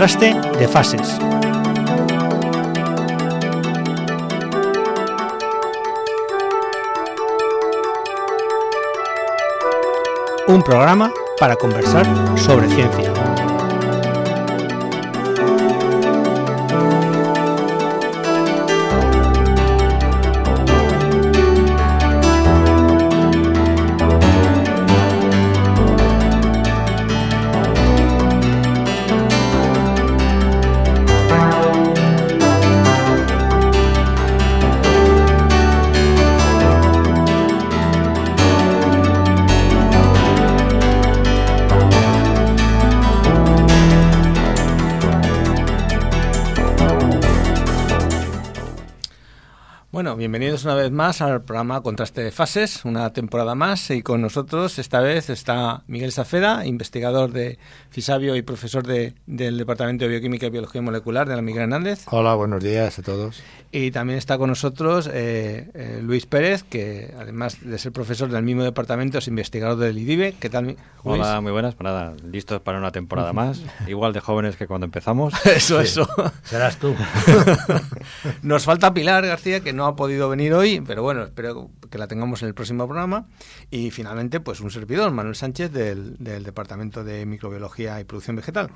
Contraste de fases. Un programa para conversar sobre ciencia. Bienvenidos una vez más al programa Contraste de Fases, una temporada más y con nosotros esta vez está Miguel Safeda, investigador de Fisabio y profesor de, del Departamento de Bioquímica y Biología Molecular de la Miguel Hernández. Hola, buenos días a todos. Y también está con nosotros eh, eh, Luis Pérez, que además de ser profesor del mismo departamento es investigador del IDIBE. ¿Qué tal, Luis? Hola, muy buenas. Pues nada, listos para una temporada más. Igual de jóvenes que cuando empezamos. Eso, eso. Serás tú. Nos falta Pilar García, que no ha podido venir hoy, pero bueno, espero que la tengamos en el próximo programa. Y finalmente, pues un servidor, Manuel Sánchez, del, del Departamento de Microbiología y Producción Vegetal.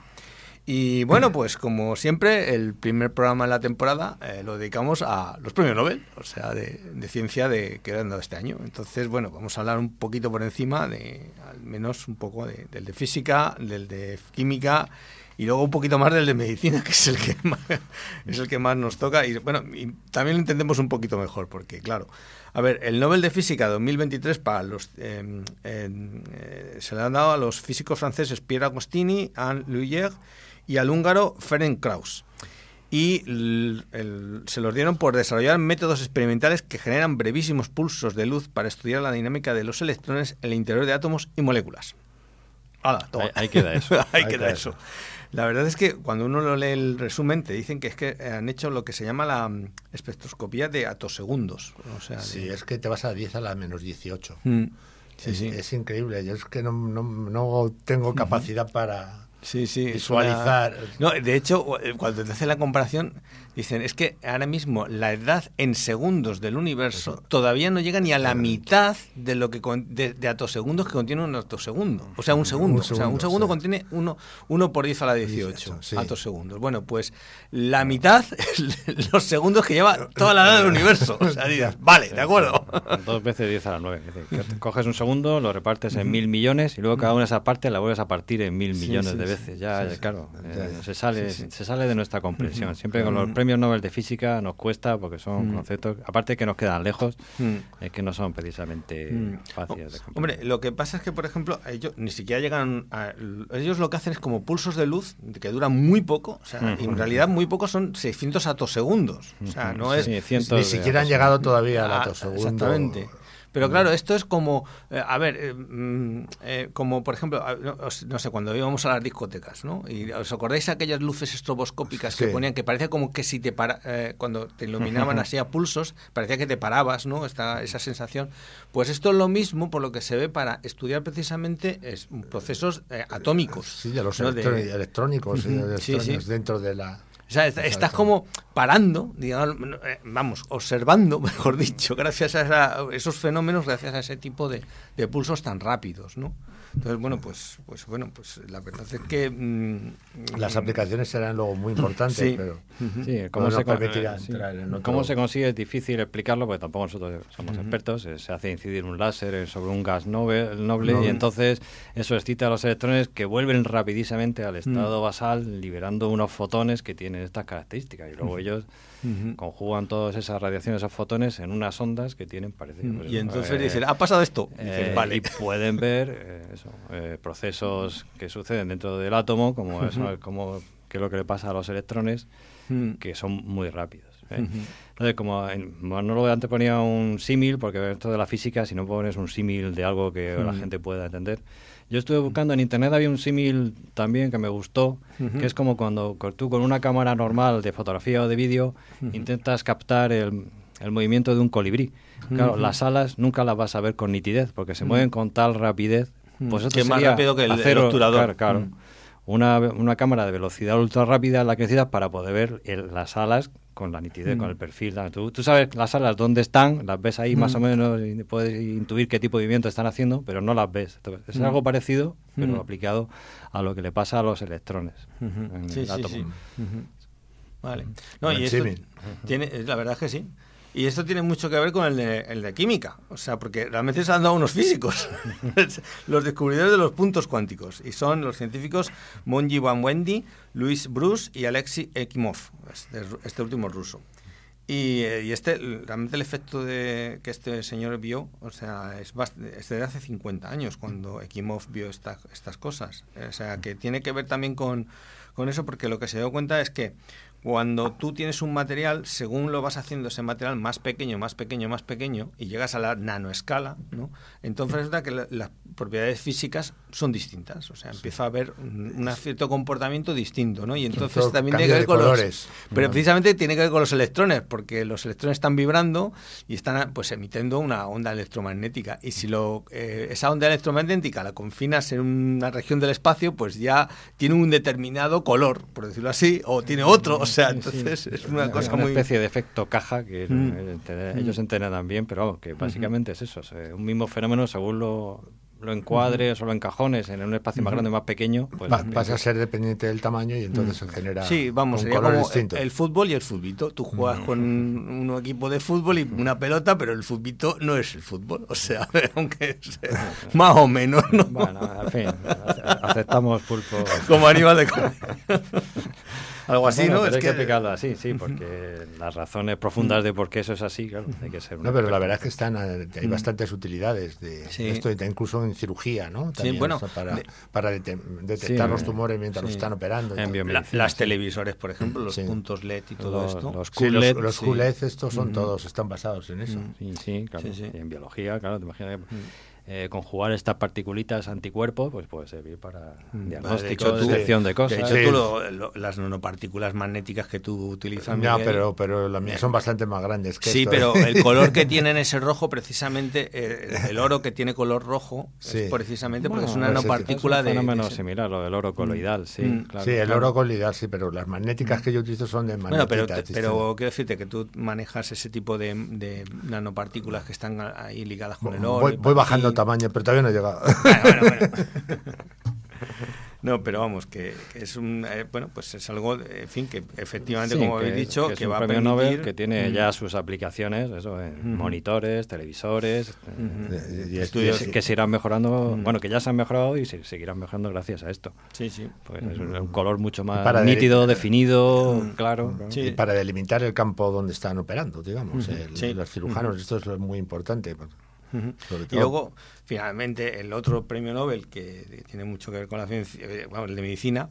Y bueno, pues como siempre, el primer programa de la temporada eh, lo dedicamos a los premios Nobel, o sea, de, de ciencia de, que han dado este año. Entonces, bueno, vamos a hablar un poquito por encima de, al menos un poco de- del de física, del de química y luego un poquito más del de medicina, que es el que más, es el que más nos toca. Y bueno, y también lo entendemos un poquito mejor, porque claro, a ver, el Nobel de Física 2023 para los eh, eh, se le han dado a los físicos franceses Pierre Agostini, Anne Luyère y al húngaro Ferenc Krauss. Y el- el- se los dieron por desarrollar métodos experimentales que generan brevísimos pulsos de luz para estudiar la dinámica de los electrones en el interior de átomos y moléculas. Hala, toma. Ahí, ahí queda eso. Ahí Ahí queda queda eso. La verdad es que cuando uno lo lee el resumen te dicen que es que han hecho lo que se llama la mm, espectroscopía de atosegundos. O sea, de- Sí, es que te vas a 10 a la menos 18. Mm. Sí, es, sí. es increíble. Yo es que no, no, no tengo capacidad para Sí, visualizar. una- No, de hecho, eh, cuando te hacen la comparación, dicen, es que ahora mismo la edad en segundos del universo todavía no llega ni a la mitad de lo que con- de, de atosegundos que contiene un atosegundo. O sea, un segundo. Un o sea, un segundo, segundo sí. contiene uno, uno por 10 a la 18 18, sí. atosegundos. Bueno, pues la mitad los segundos que lleva toda la edad del universo. O sea, dices, vale, de acuerdo. Dos veces 10 a la 9. Es decir, que coges un segundo, lo repartes en mil millones y luego cada una de esas partes la vuelves a partir en mil millones sí, de veces. Ya, Sí, sí. claro, eh, se, sale, Sí, sí. se sale de nuestra comprensión. Siempre con los. Premios Nobel de Física nos cuesta porque son Mm. conceptos, aparte que nos quedan lejos, Mm. es que no son precisamente Mm. fáciles de comprender. Hombre, lo que pasa es que, por ejemplo, ellos ni siquiera llegan a... Ellos lo que hacen es como pulsos de luz que duran muy poco. O sea, Ujú. en realidad muy poco son 600 atosegundos. O sea, no es... Sí, Ni siquiera han llegado todavía al Ah, atosegundo. Exactamente. Pero claro, esto es como, eh, a ver, eh, mm, eh, como por ejemplo, a- no, sé, cuando íbamos a las discotecas, ¿no? Y os acordáis aquellas luces estroboscópicas que ponían, que parecía como que si te para, cuando te iluminaban así a pulsos, parecía que te parabas, ¿no? Esta, esa sensación. Pues esto es lo mismo por lo que se ve para estudiar precisamente es, procesos atómicos. Sí, de los ¿no? De- electro- electrónicos, de sí, electrones sí. dentro de la... O sea, est- estás como parando, digamos, eh, vamos, observando, mejor dicho, gracias a esa- esos fenómenos, gracias a ese tipo de, de pulsos tan rápidos, ¿no? Entonces, bueno, pues, pues bueno, pues la verdad es que mm, Las mm, aplicaciones serán luego muy importantes, Sí. pero. Sí, cómo, se, con- permitirá sí. entrar en otro- cómo se consigue es difícil explicarlo porque tampoco nosotros somos expertos. eh, Se hace incidir un láser sobre un gas noble, y entonces eso excita a los electrones que vuelven rapidísimamente al estado basal liberando unos fotones que tienen tienen estas características. Y luego ellos Conjugan todas esas radiaciones, esos fotones en unas ondas que tienen parecido. pues Y entonces eh, dicen, ha pasado esto. Y eh, dicen, vale. Y pueden ver eh, eso, eh, procesos que suceden dentro del átomo, como, eso, como que es lo que le pasa a los electrones, que son muy rápidos. ¿eh? Ujú. Entonces, como en Manolo antes ponía un símil, porque esto de la física, si no pones un símil de algo que la gente pueda entender. Yo estuve buscando en internet, había un símil también que me gustó, que es como cuando tú con una cámara normal de fotografía o de vídeo intentas captar el, el movimiento de un colibrí. Claro, las alas nunca las vas a ver con nitidez, porque se mueven con tal rapidez. Pues esto Que es más rápido que el- el hacer- obturador. Claro, claro. Una, una cámara de velocidad ultra rápida, la crecida, para poder ver el- las alas con la nitidez, Mm. con el perfil. Tú, tú sabes las alas dónde están, las ves ahí más o menos y puedes intuir qué tipo de movimiento están haciendo, pero no las ves. Entonces, es Mm. algo parecido, pero Mm. aplicado a lo que le pasa a los electrones Ujú. en Sí, el sí, átomo. sí. Vale. No, y esto tiene, la verdad es que sí. Y esto tiene mucho que ver con el de, el de química, o sea, porque realmente se han dado unos físicos, los descubridores de los puntos cuánticos, y son los científicos Monji Van Wendy, Luis Bruce y Alexei Ekimov, este, este último ruso. Y, eh, y este, realmente el efecto de, que este señor vio, o sea, es, es de hace 50 años cuando Ekimov vio esta- estas cosas. O sea, que tiene que ver también con, con eso, porque lo que se dio cuenta es que cuando tú tienes un material, según lo vas haciendo ese material más pequeño, más pequeño, más pequeño, y llegas a la nanoescala, ¿no? entonces resulta que la- las propiedades físicas son distintas. O sea, empieza a haber un, un cierto comportamiento distinto, ¿no? Y entonces también tiene que ver con colores. los... Pero precisamente tiene que ver con los electrones, porque los electrones están vibrando y están pues emitiendo una onda electromagnética. Y si lo, eh, esa onda electromagnética la confinas en una región del espacio, pues ya tiene un determinado color, por decirlo así, o tiene otro. O sea, entonces es una cosa una muy... especie de efecto caja que Mm. eh, ente- ellos entenderán bien, pero vamos, que básicamente es eso. o sea, un mismo fenómeno, según lo, lo encuadres o lo encajones en un espacio más grande o más pequeño, pues Va- pasa a ser dependiente del tamaño y entonces se genera Mm. Sí, vamos, un sería color como distinto. el fútbol y el futbito. Tú juegas con un, un equipo de fútbol y una pelota, pero el futbito no es el fútbol. O sea, aunque sea más o menos, ¿no? bueno, en fin, ace- aceptamos pulpo. Como animal de. Algo así, Bueno, ¿no? pero Es hay que, que- explicarlo así, sí, porque las razones profundas de por qué eso es así, claro, hay que ser No, pero la verdad es que están eh, hay bastantes utilidades de Mm. Sí. esto y incluso en cirugía, ¿no? También, bueno, o sea, para, de- para dete- detectar Sí, los tumores mientras los sí. están operando. En. La- Sí, las sí. televisores, por ejemplo, los Sí. puntos LED y todo Los- esto. los Sí, los, QLED, los sí. QLED estos son todos, están basados en eso. Mm. Sí, sí, claro. Sí, sí. Y en biología, claro, te imaginas que eh, conjugar estas particulitas anticuerpos pues puede servir para Mm. diagnóstico, De hecho, tú- detección de cosas. De hecho, Sí. tú lo- lo- las nanopartículas magnéticas que tú utilizas. No, Miguel, pero, pero las mías son bastante más grandes que Sí, esto, pero ¿eh? el color que tiene en ese rojo, precisamente, eh, el oro que tiene color rojo, Sí. es precisamente porque Bueno, es una pues, nanopartícula es un de. fenómeno de similar, lo del oro coloidal, sí, Mm. claro. sí, el claro. oro colidal, sí, pero las magnéticas que yo utilizo son de Bueno, pero, te- pero quiero decirte que tú manejas ese tipo de, de nanopartículas que están ahí ligadas con el oro. voy, voy bajando. Tamaño, pero todavía no he llegado. Bueno, bueno, bueno. No, pero vamos, que, que es un. eh, bueno, pues es algo, en fin, que efectivamente, Sí, como que habéis dicho, que, es que un va a premio permitir. Nobel que tiene Mm. ya sus aplicaciones, eso, en Ujú. monitores, televisores, eh, Ujú. Y- y- Estudios- que, que se irán mejorando, Mm. bueno, que ya se han mejorado y se seguirán mejorando gracias a esto. Sí, sí. Pues es un, color mucho más para nítido, de- definido, Mm. claro. claro. Sí. Y para delimitar el campo donde están operando, digamos. Ujú, el- sí. Los cirujanos, esto es muy importante. Sobre Y luego, finalmente, el otro premio Nobel que tiene mucho que ver con la ciencia, eh, bueno, el de medicina,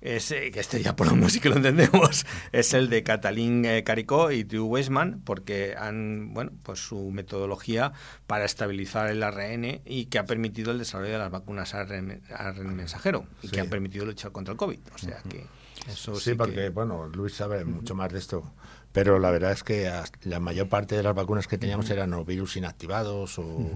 es, eh, que este ya por lo menos sí que lo entendemos, es el de Catalín eh, Caricó y Drew Weissman, porque han, bueno, pues su metodología para estabilizar el ARN y que ha permitido el desarrollo de las vacunas ARN, ARN mensajero y Sí. que han permitido luchar contra el COVID. O sea que eso Sí, sí porque, que- bueno, Luis sabe mucho más de esto. Pero la verdad es que la mayor parte de las vacunas que teníamos eran o virus inactivados o...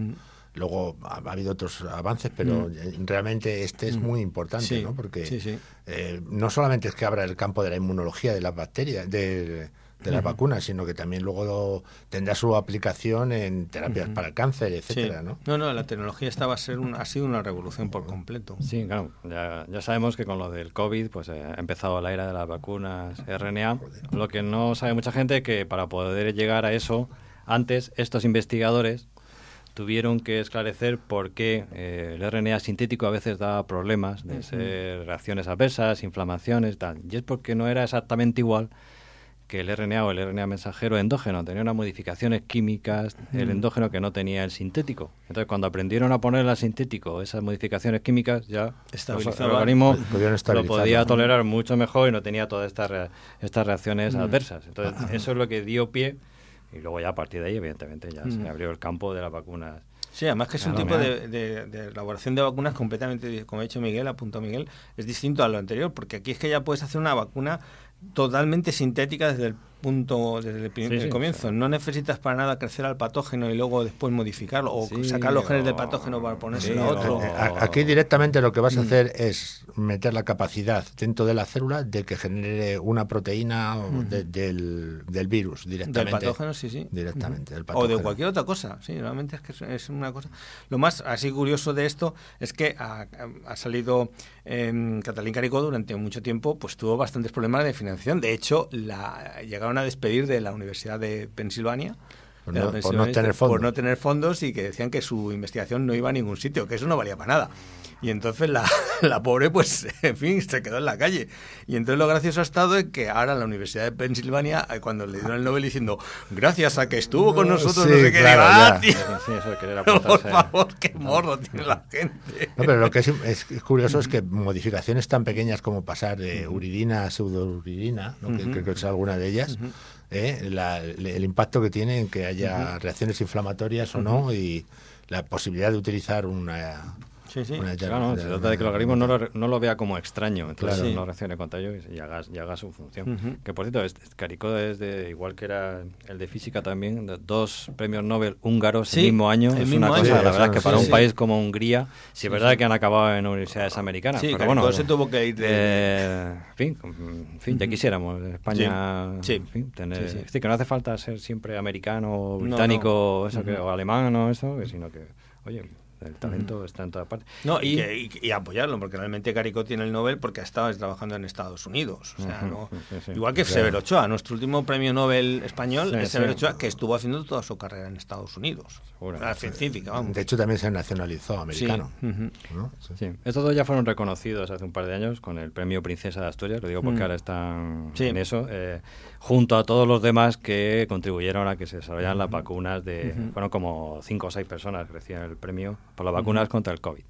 Luego ha, ha habido otros avances, pero eh, realmente este es muy importante, Sí, ¿no? Porque sí, sí. eh, no solamente es que abra el campo de la inmunología de las bacterias, de, de las vacunas, sino que también luego tendrá su aplicación en terapias para el cáncer, Sí. etcétera, ¿no? No, no, la tecnología esta va a ser un- ha sido una revolución por completo. Sí, claro. Ya, ya sabemos que con lo del COVID pues eh, ha empezado la era de las vacunas RNA. Lo que no sabe mucha gente es que para poder llegar a eso, antes estos investigadores tuvieron que esclarecer por qué eh, el RNA sintético a veces da problemas de ser reacciones adversas, inflamaciones, tal. Y es porque no era exactamente igual que el RNA o el RNA mensajero endógeno tenía unas modificaciones químicas, el endógeno que no tenía el sintético. Entonces, cuando aprendieron a poner al sintético esas modificaciones químicas, ya el organismo lo podía tolerar mucho mejor y no tenía todas estas, estas reacciones adversas. Entonces, eso es lo que dio pie y luego ya a partir de ahí, evidentemente, ya se abrió el campo de las vacunas. Sí, además que es un tipo de, de, elaboración de vacunas completamente, como ha dicho Miguel, apuntó Miguel, es distinto a lo anterior, porque aquí es que ya puedes hacer una vacuna totalmente sintética desde el punto desde el, primer, comienzo. No necesitas para nada crecer al patógeno y luego después modificarlo o sacar los genes del patógeno para ponérselo a otro. Aquí directamente lo que vas a mm. hacer es meter la capacidad dentro de la célula de que genere una proteína mm. del, del, virus directamente. Del patógeno, sí, sí. Directamente. O de cualquier otra cosa, sí, realmente es que es una cosa. Lo más así curioso de esto es que ha, salido eh, Catalín Caricó durante mucho tiempo, pues tuvo bastantes problemas de financiación. De hecho, la llegaba a despedir de la Universidad de Pensilvania. Por no, tener fondos. por no tener fondos y que decían que su investigación no iba a ningún sitio, que eso no valía para nada. Y entonces la, la, pobre, pues, en fin, se quedó en la calle. Y entonces lo gracioso ha estado es que ahora la Universidad de Pensilvania, eh, cuando le dieron el Nobel diciendo, gracias a que estuvo con nosotros, no sé qué, claro, por favor, qué morro tiene la gente. No, pero lo que es, es, curioso es que modificaciones tan pequeñas como pasar de uridina a pseudouridina, ¿no? que creo que es alguna de ellas, ¿eh? el impacto que tiene en que haya reacciones inflamatorias o no y la posibilidad de utilizar una Sí, sí. Claro, se trata de que el organismo no lo, no lo vea como extraño, entonces no reaccione contra ello y, haga, y haga su función. Que por cierto, este, Caricó es de, igual que era el de física también, de dos premios Nobel húngaros el mismo año. es una cosa, la verdad, es que para un país como Hungría, sí es verdad que han acabado en universidades americanas. pero bueno, se tuvo que ir de. Eh, en fin, en fin, ya quisiéramos. España. Sí. tener, Es decir, que no hace falta ser siempre americano, británico, eso, que, o alemán, o eso, sino que, oye el talento está en toda parte. No, y, y, apoyarlo, porque realmente Carico tiene el Nobel porque ha estado trabajando en Estados Unidos. O sea, ¿no? Igual que Severo Ochoa, nuestro último premio Nobel español es Severo Ochoa, que estuvo haciendo toda su carrera en Estados Unidos. La científica, vamos. De hecho, también se nacionalizó americano. Estos dos ya fueron reconocidos hace un par de años con el premio Princesa de Asturias, lo digo porque ahora están en eso. Eh, junto a todos los demás que contribuyeron a que se desarrollaran las vacunas de, fueron como cinco o seis personas que recibían el premio por las vacunas contra el COVID.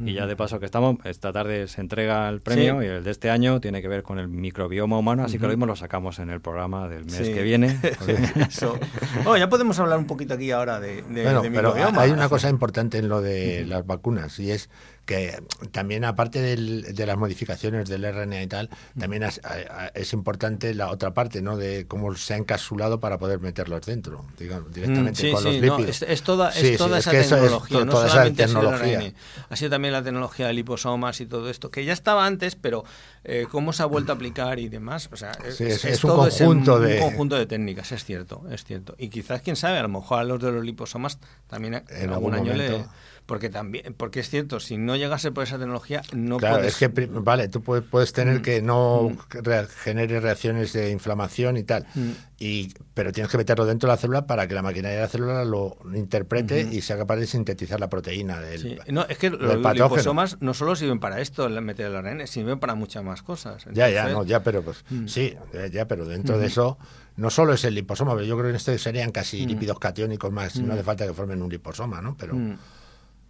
Y ya de paso que estamos, esta tarde se entrega el premio y el de este año tiene que ver con el microbioma humano, así que lo mismo lo sacamos en el programa del mes que viene. oh, ya podemos hablar un poquito aquí ahora de, de, bueno, Pero hay una cosa importante en lo de las vacunas y es que también aparte de las modificaciones del RNA y tal, también es, importante la otra parte, ¿no? De cómo se ha encapsulado para poder meterlos dentro, digamos, directamente mm, con los lípidos. es, toda, esa tecnología, no solamente tecnología. Ha sido también la tecnología de liposomas y todo esto, que ya estaba antes, pero eh, cómo se ha vuelto a aplicar y demás, o sea, es, un conjunto de... un conjunto de técnicas, es cierto, es cierto. Y quizás, quién sabe, a lo mejor a los de los liposomas también en, algún, año le porque también porque es cierto si no llegase por esa tecnología no claro, puedes... es que vale tú puedes, puedes tener mm. que no mm. genere reacciones de inflamación y tal mm. y pero tienes que meterlo dentro de la célula para que la maquinaria de la célula lo interprete y sea capaz de sintetizar la proteína del no es que los liposomas no solo sirven para esto meter el ARN sirven para muchas más cosas ya ya no ya pero pues sí ya pero dentro de eso no solo es el liposoma, pero yo creo que en este serían casi lípidos catiónicos más, no hace falta que formen un liposoma, ¿no? Pero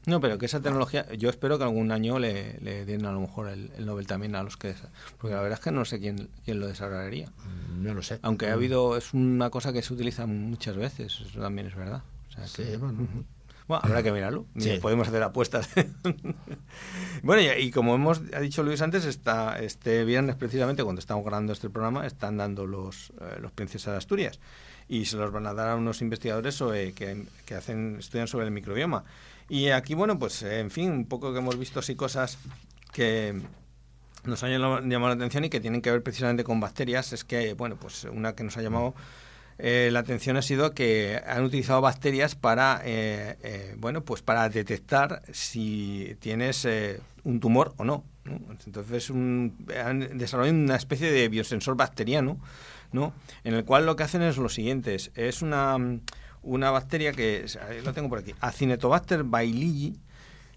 no, pero que esa tecnología, yo espero que algún año le, le den a lo mejor el, Nobel también a los que... Porque la verdad es que no sé quién, quién lo desarrollaría. No lo sé. Aunque ha habido, es una cosa que se utiliza muchas veces, eso también es verdad. sí, bueno. bueno. habrá que mirarlo. Podemos hacer apuestas. bueno, y, como hemos ha dicho Luis antes, está, este viernes precisamente, cuando estamos grabando este programa, están dando los, eh, los Princesas de Asturias. Y se los van a dar a unos investigadores que, que hacen, estudian sobre el microbioma. Y aquí, bueno, pues en fin, un poco que hemos visto así cosas que nos han llamado la atención y que tienen que ver precisamente con bacterias. Es que, bueno, pues una que nos ha llamado eh, la atención ha sido que han utilizado bacterias para, eh, eh, bueno, pues para detectar si tienes un tumor o no. Entonces un, han desarrollado una especie de biosensor bacteriano, ¿no? En el cual lo que hacen es lo siguiente, es una una bacteria que, lo tengo por aquí, Acinetobacter bailigi,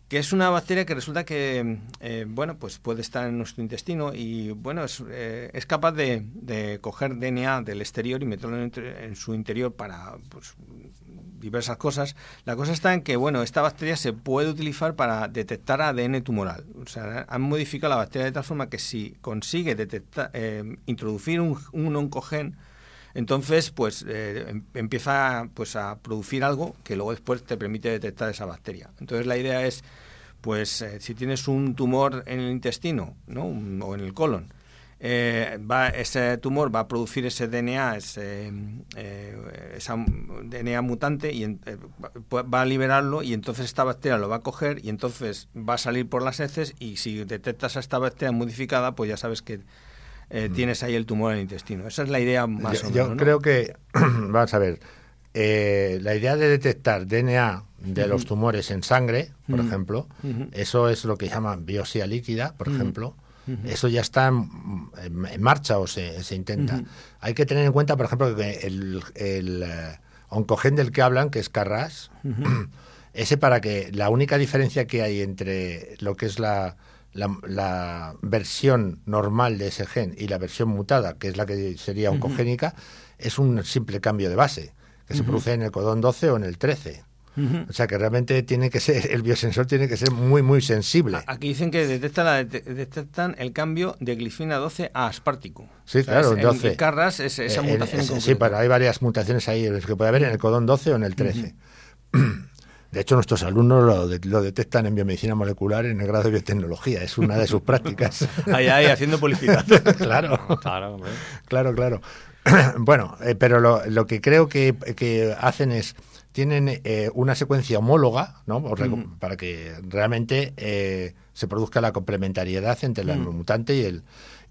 que es una bacteria que resulta que, eh, bueno, pues puede estar en nuestro intestino y, bueno, es, eh, es capaz de, de, coger DNA del exterior y meterlo en, su interior para, pues, diversas cosas. La cosa está en que, bueno, esta bacteria se puede utilizar para detectar ADN tumoral. O sea, han modificado la bacteria de tal forma que si consigue detectar, eh, introducir un, un oncogen, entonces, pues eh, em, empieza pues, a producir algo que luego después te permite detectar esa bacteria. Entonces, la idea es, pues, eh, si tienes un tumor en el intestino ¿no? o en el colon, eh, va, ese tumor va a producir ese DNA, ese DNA mutante, y va a liberarlo, y entonces esta bacteria lo va a coger, y entonces va a salir por las heces, y si detectas a esta bacteria modificada, pues ya sabes que eh, mm. tienes ahí el tumor en el intestino. Esa es la idea más yo, o menos. Yo creo que, vamos a ver, eh, la idea de detectar DNA de los tumores en sangre, por ejemplo, eso es lo que llaman biopsia líquida, por ejemplo. Eso ya está en, marcha o se, se intenta. Hay que tener en cuenta, por ejemplo, que el, el eh, oncogen del que hablan, que es Carras, ese para que la única diferencia que hay entre lo que es la, la, versión normal de ese gen y la versión mutada, que es la que sería oncogénica, es un simple cambio de base, que se produce en el codón 12 o en el 13. O sea que realmente tiene que ser, el biosensor tiene que ser muy, muy sensible. Aquí dicen que detectan, detectan el cambio de glifina 12 a aspartico. Sí, claro, en 12. Carras es esa eh, mutación. sí, pero hay varias mutaciones ahí que puede haber en el codón 12 o en el 13. De hecho, nuestros alumnos lo, detectan en biomedicina molecular en el grado de biotecnología. Es una de sus prácticas. ahí, ahí, haciendo publicidad. claro. Claro, claro, claro. bueno, eh, pero lo, que creo que, hacen es tienen eh, una secuencia homóloga, ¿no? Para que realmente eh, se produzca la complementariedad entre el mutante y el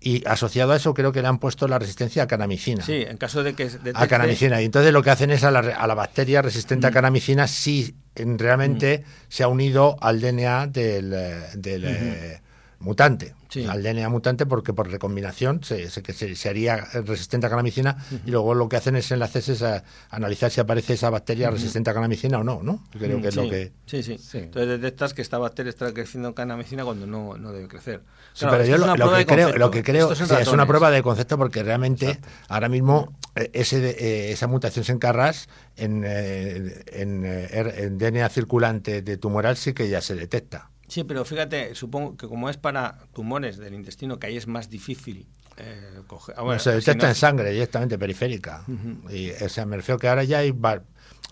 y asociado a eso creo que le han puesto la resistencia a canamicina. Sí, en caso de que... A canamicina. Y entonces lo que hacen es a la, a la bacteria resistente a canamicina si realmente se ha unido al DNA del, del mutante al DNA mutante porque por recombinación se, se, se, haría resistente a canamicina y luego lo que hacen es enlaces es a, analizar si aparece esa bacteria resistente a canamicina o no, ¿no? Creo que es lo que... Sí, sí, Entonces detectas que esta bacteria está creciendo en canamicina cuando no, no debe crecer. pero yo lo, que creo, lo, que creo, es una prueba de concepto porque realmente ahora mismo eh, ese, eh, esa mutación en Carras en, eh, en, en DNA circulante de tumoral sí que ya se detecta. Sí, pero fíjate, supongo que como es para tumores del intestino, que ahí es más difícil eh, coger. Ah, se detecta en sangre directamente periférica. Y o sea, me refiero que ahora ya hay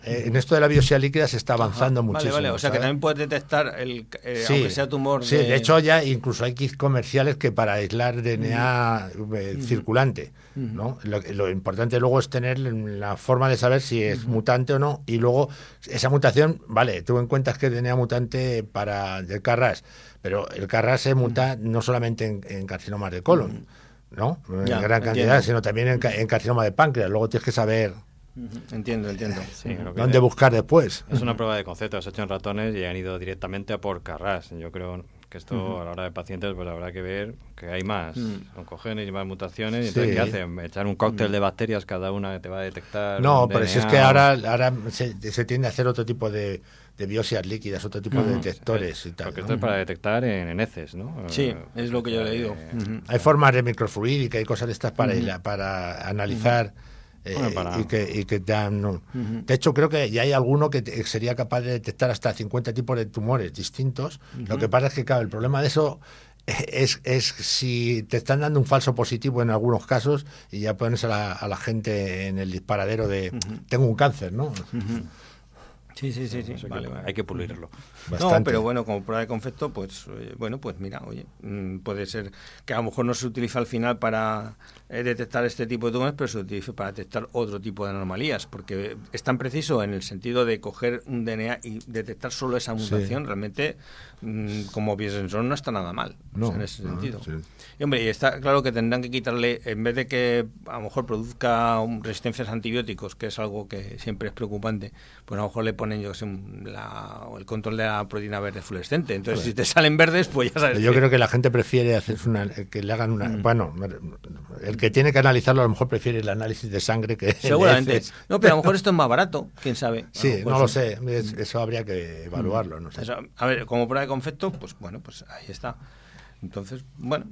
eh, en esto de la biopsia líquida se está avanzando muchísimo. Vale, vale. O sea que también puedes detectar, el, eh, aunque sea tumor. Sí, de... hecho ya incluso hay kits comerciales que para aislar DNA eh, circulante. ¿no? Lo, importante luego es tener la forma de saber si es mutante o no. Y luego esa mutación, vale, tú en cuenta que DNA mutante para el Carras, pero el Carras se muta no solamente en, en carcinomas de colon. ¿No? En gran cantidad, sino también en, en carcinoma de páncreas. Luego tienes que saber Entiendo, entiendo. ¿Dónde buscar después? Es una prueba de concepto, se ha hecho en ratones y han ido directamente a por Carras. Yo creo que esto a la hora de pacientes pues habrá que ver que hay más mm. oncogenes y más mutaciones. Y entonces, ¿qué hacen? ¿Echar un cóctel de bacterias cada una que te va a detectar? No, pero si es que ahora, ahora se, tiende a hacer otro tipo de, de biopsias líquidas, otro tipo de detectores y tal. Porque esto es para detectar en, heces, ¿no? Sí, es lo que yo le digo. Hay formas de microfluídica y cosas de estas para, para analizar eh, y, que, y que De hecho, creo que ya hay alguno que sería capaz de detectar hasta 50 tipos de tumores distintos. Lo que pasa es que, claro, el problema de eso es, es si te están dando un falso positivo en algunos casos y ya pones a la, a la gente en el disparadero de tengo un cáncer, ¿no? Sí, sí, sí, sí. Hay que pulirlo. No, pero bueno, como prueba de concepto, pues eh, bueno, pues mira, oye, mm, puede ser que a lo mejor no se utiliza al final para eh, detectar este tipo de tumores, pero se utiliza para detectar otro tipo de anomalías, porque es tan preciso en el sentido de coger un DNA y detectar solo esa mutación, realmente mm, como biosensor no está nada mal en ese sentido. Y hombre, y está claro que tendrán que quitarle, en vez de que a lo mejor produzca resistencias a antibióticos, que es algo que siempre es preocupante, pues a lo mejor le ponen yo sé, la, el control de la proteína verde fluorescente. Entonces, si te salen verdes, pues ya sabes. Yo creo que la gente prefiere hacer una, que le hagan una. Mm. Bueno, el que tiene que analizarlo a lo mejor prefiere el análisis de sangre que. Seguramente. No, pero a lo mejor esto es más barato, quién sabe. Sí, no lo sé. eso habría que evaluarlo. No sé. a ver, como prueba de concepto, pues bueno, pues ahí está. Entonces, bueno,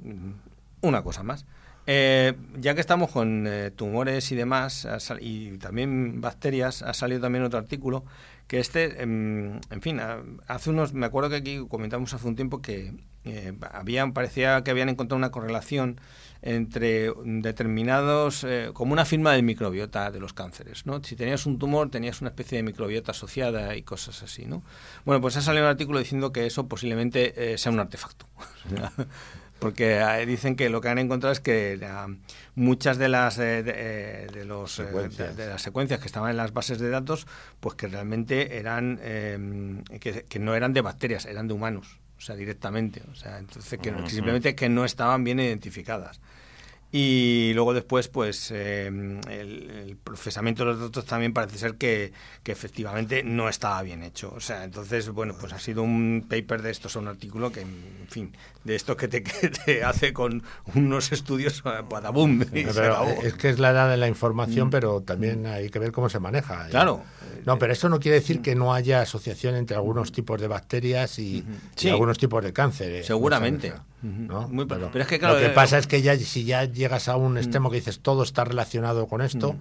una cosa más. Eh, ya que estamos con eh, tumores y demás, y también bacterias, ha salido también otro artículo que este, em, en fin, hace unos, me acuerdo que aquí comentamos hace un tiempo que eh, habían, parecía que habían encontrado una correlación entre determinados, como una firma del microbiota de los cánceres, ¿no? Si tenías un tumor, tenías una especie de microbiota asociada y cosas así, ¿no? Bueno, pues ha salido un artículo diciendo que eso posiblemente sea un artefacto. porque eh, dicen que lo que han encontrado es que eh, muchas de las eh, de, los secuencias. De, las secuencias que estaban en las bases de datos pues que realmente eran que, que, no eran de bacterias eran de humanos o sea directamente o sea entonces que, simplemente que no estaban bien identificadas y luego después, pues em, el, procesamiento de los datos también parece ser que, que, efectivamente no estaba bien hecho. O sea, entonces, bueno, pues ha sido un paper de estos, un artículo que, en fin, de esto que te, que te hace con unos estudios, boom es que es la edad de la información, mm. pero también hay que ver cómo se maneja. Claro. No, pero eso no quiere decir que no haya asociación entre algunos tipos de bacterias y, algunos tipos de cáncer. Eh, Seguramente. Muy, pero, es que, claro, lo que eh, pasa es que ya si ya llegas a un extremo mm. que dices todo está relacionado con esto, mm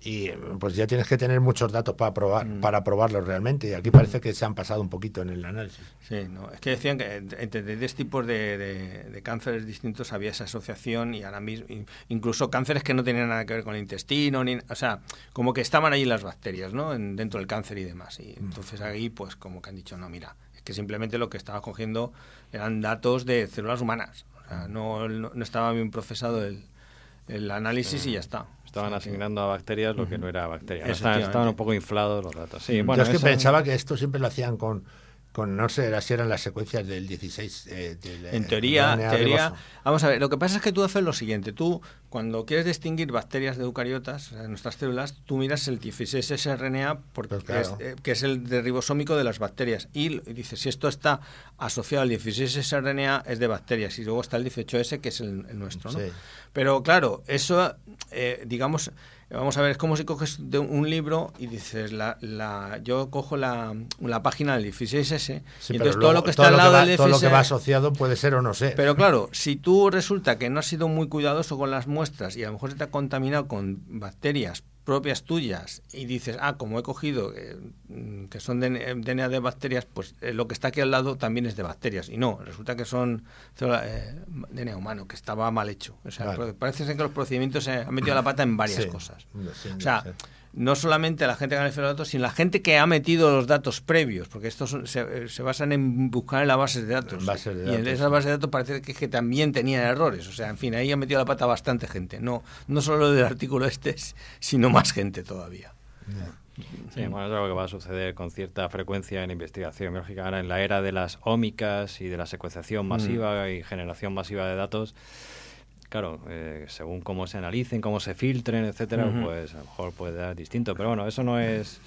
y pues ya tienes que tener muchos datos para probar mm. para probarlo realmente y aquí parece que se han pasado un poquito en el análisis sí no es que decían que entre tres tipos de, de, cánceres distintos había esa asociación y ahora mismo incluso cánceres que no tenían nada que ver con el intestino ni, o sea como que estaban ahí las bacterias no dentro del cáncer y demás y mm. entonces ahí pues como que han dicho no mira es que simplemente lo que estaba cogiendo eran datos de células humanas o sea, mm. no, no, estaba bien procesado el, el análisis y ya está estaban asignando a bacterias lo que no era bacteria. Estaban, un poco inflados los datos. Sí, bueno, Yo es que pensaba que esto siempre lo hacían con con no sé si eran las secuencias del 16 eh, en teoría, teoría. vamos a ver lo que pasa es que tú haces lo siguiente. Tú cuando quieres distinguir bacterias de eucariotas en nuestras células tú miras el 16 sRNA porque pues eh, que es el de ribosómico de las bacterias. Y, dices si esto está asociado al 16 sRNA es de bacterias. Y luego está el 18S que es el, nuestro ¿no? pero claro eso eh, digamos Vamos a ver, es como si coges de un libro y dices, la, la, yo cojo la, la página del 16S y entonces todo lo que está al lado del Todo lo que va asociado puede ser o no ser. Pero claro, si tú resulta que no has sido muy cuidadoso con las muestras y a lo mejor se te ha contaminado con bacterias propias tuyas y dices, ah, como he cogido eh, que son DNA de bacterias, pues eh, lo que está aquí al lado también es de bacterias. Y no, resulta que son eh, DNA humano, que estaba mal hecho. O sea, parece ser que los procedimientos se han metido la pata en varias cosas. o sea, no solamente la gente que ha los datos, sino la gente que ha metido los datos previos, porque estos se, basan en buscar en las bases de datos. y en esas bases de datos parece que, que, también tenían errores. O sea, en fin, ahí ha metido la pata bastante gente. No, no solo del artículo este, sino más gente todavía. Sí, bueno, es algo que va a suceder con cierta frecuencia en investigación biológica. Ahora, en la era de las ómicas y de la secuenciación mm. masiva y generación masiva de datos, claro, eh, según cómo se analicen, cómo se filtren, etcétera, pues a lo mejor puede dar distinto. Pero bueno, eso no es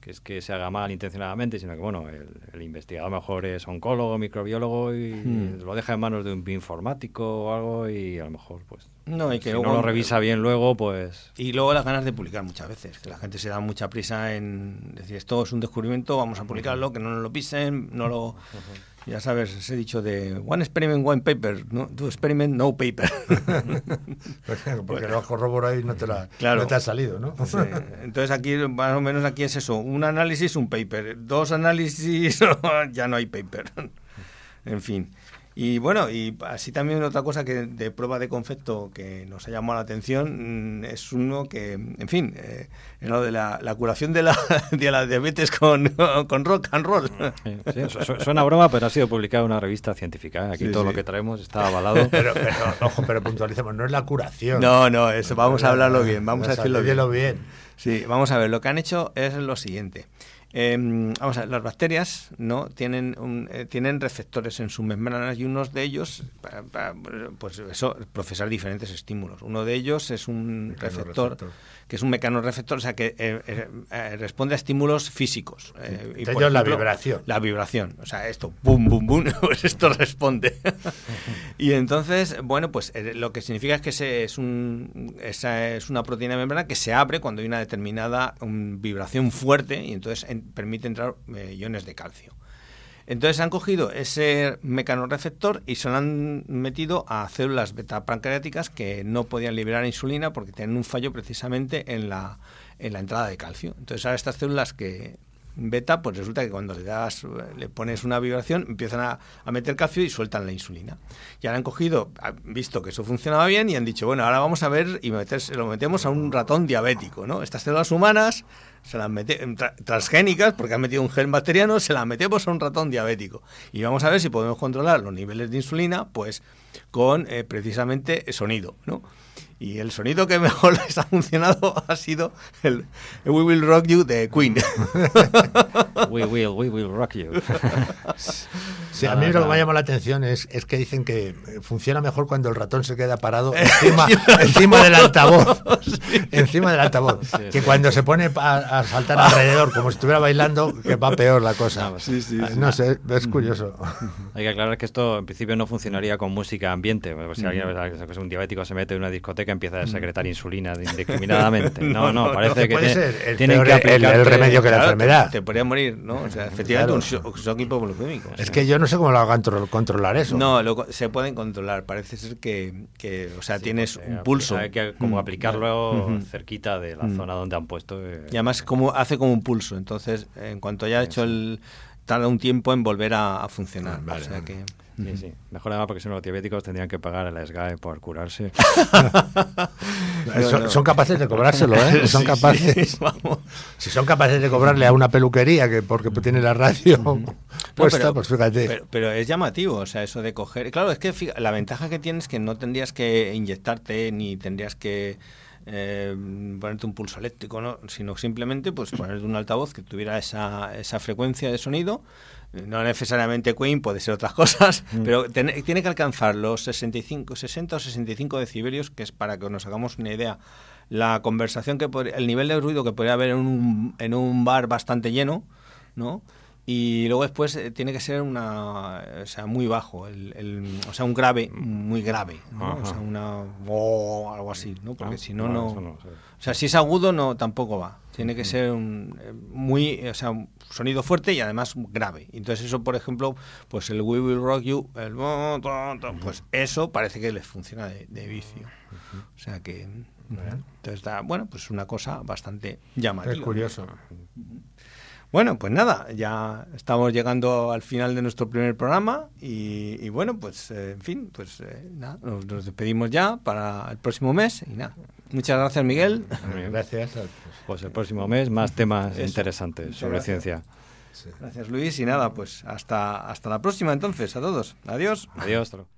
que es que se haga mal intencionadamente, sino que bueno, el, investigador mejor es oncólogo, microbiólogo y hmm. lo deja en manos de un bioinformático o algo y a lo mejor pues no, y que si no lo revisa bien luego, pues... Y luego las ganas de publicar muchas veces, que la gente se da mucha prisa en decir esto es un descubrimiento, vamos a publicarlo, que no nos lo pisen, no lo ya sabes, ese dicho de one experiment, one paper, no, two experiment, no paper. Porque lo corroborado y no te, la, no te ha salido, ¿no? Entonces aquí, más o menos aquí es eso, un análisis, un paper, dos análisis, ya no hay paper. en fin. Y bueno, y así también otra cosa que de prueba de concepto que nos ha llamado la atención mm, es uno que, en fin, eh, lo de la, curación de la, de la diabetes con, con rock and roll. suena broma, pero ha sido publicado en una revista científica. ¿eh? Aquí todo lo que traemos está avalado. Pero, pero, ojo, pero puntualicemos, no es la curación. No, no, eso, vamos a hablarlo bien, vamos a decirlo bien. bien. Sí, vamos a ver, lo que han hecho es lo siguiente. Em, vamos a ver, las bacterias no tienen un- eh, tienen receptores en sus membranas y unos de ellos pues eso procesar diferentes estímulos. Uno de ellos es un receptor que es un mecanorreceptor, o sea que eh, eh, eh, responde a estímulos físicos. eh, y, por ellos la ejemplo, vibración. La vibración, o sea, esto, boom, boom, boom, pues esto responde. y entonces, bueno, pues eh, lo que significa es que ese es, un, esa es una proteína de membrana que se abre cuando hay una determinada um, vibración fuerte y entonces en- permite entrar eh, iones de calcio. Entonces han cogido ese mecanorreceptor y se lo han metido a células beta pancreáticas que no podían liberar insulina porque tienen un fallo precisamente en la, en la entrada de calcio. Entonces ahora estas células que beta, pues resulta que cuando le das, le pones una vibración, empiezan a, a meter calcio y sueltan la insulina. Y ahora han cogido, han visto que eso funcionaba bien y han dicho, bueno, ahora vamos a ver y meter- lo metemos a un ratón diabético, ¿no? Estas células humanas se las mete, tra- transgénicas, porque han metido un gen bacteriano, se las metemos a un ratón diabético. Y vamos a ver si podemos controlar los niveles de insulina, pues con eh, precisamente sonido, ¿no? Y el sonido que mejor les ha funcionado ha sido el, We Will Rock You de Queen. We will, we will rock you. Sí, a mí lo que me llama la atención es, es que dicen que eh, funciona mejor cuando el ratón se queda parado encima, encima del altavoz. Encima del altavoz. Sí, que sí. cuando se pone a, a saltar alrededor como si estuviera bailando, que va peor la cosa. Ah, sí, sí, sí. No sé, es curioso. Hay que aclarar que esto en principio no funcionaría con música ambiente. Pues si alguien que es un diabético se mete en una discoteca empieza a secretar insulina indiscriminadamente. No, no, No, parece no, que puede tiene- ser el tienen peor- que el- remedio que la Claro, enfermedad. Te, te podría morir, ¿no? O sea, efectivamente, un shock, shock hipoglucémico. o Es sea. que yo no sé cómo lo hagan control- controlar eso. No, lo se pueden controlar. Parece ser que, que, o sea, tienes un pulso. Hay que como Mm. aplicarlo cerquita de la Mm. zona donde han puesto. eh, Y además como, hace como un pulso. Entonces, en cuanto haya hecho el... Tarda un tiempo en volver a, a funcionar. Vale, o sea vale. que... Sí, sí. Mejor además porque si no los diabéticos tendrían que pagar a la SGAE por curarse. Son, son capaces de cobrárselo, ¿eh? Son Sí, capaces. sí, vamos. Si son capaces de cobrarle a una peluquería que porque tiene la radio puesta, pero- pues fíjate. Pero, pero es llamativo, o sea, eso de coger... Claro, es que fija- la ventaja que tienes es que no tendrías que inyectarte ni tendrías que eh, ponerte un pulso eléctrico, ¿no? sino simplemente pues ponerte un altavoz que tuviera esa, esa frecuencia de sonido. Eh, No necesariamente Queen, puede ser otras cosas, pero ten- tiene que alcanzar los 65, 60 o 65 decibelios, que es para que nos hagamos una idea. La conversación que podría- el nivel de ruido que podría haber en un, en un bar bastante lleno, ¿no? Y luego después eh, tiene que ser una, o sea, muy bajo, el, el- o sea, un grave, muy grave, ¿no? O sea, una o algo así, ¿no? Porque Ah, si no, no, o sea, si es agudo, no, tampoco va. Tiene que ser un, eh, muy, o sea, un sonido fuerte y además grave. Entonces eso, por ejemplo, pues el We Will Rock You, el pues eso parece que les funciona de, de vicio. O sea que, entonces da, bueno, pues una cosa bastante llamativa. es curioso. Bueno, pues nada, ya estamos llegando al final de nuestro primer programa y, y bueno, pues eh, en fin, pues eh, nada, nos, nos despedimos ya para el próximo mes y nada. Muchas gracias, Miguel. Gracias. Pues el próximo mes más temas Eso. interesantes sobre gracias. ciencia. Gracias, Luis, y nada, pues hasta, hasta la próxima entonces, a todos. Adiós. Adiós.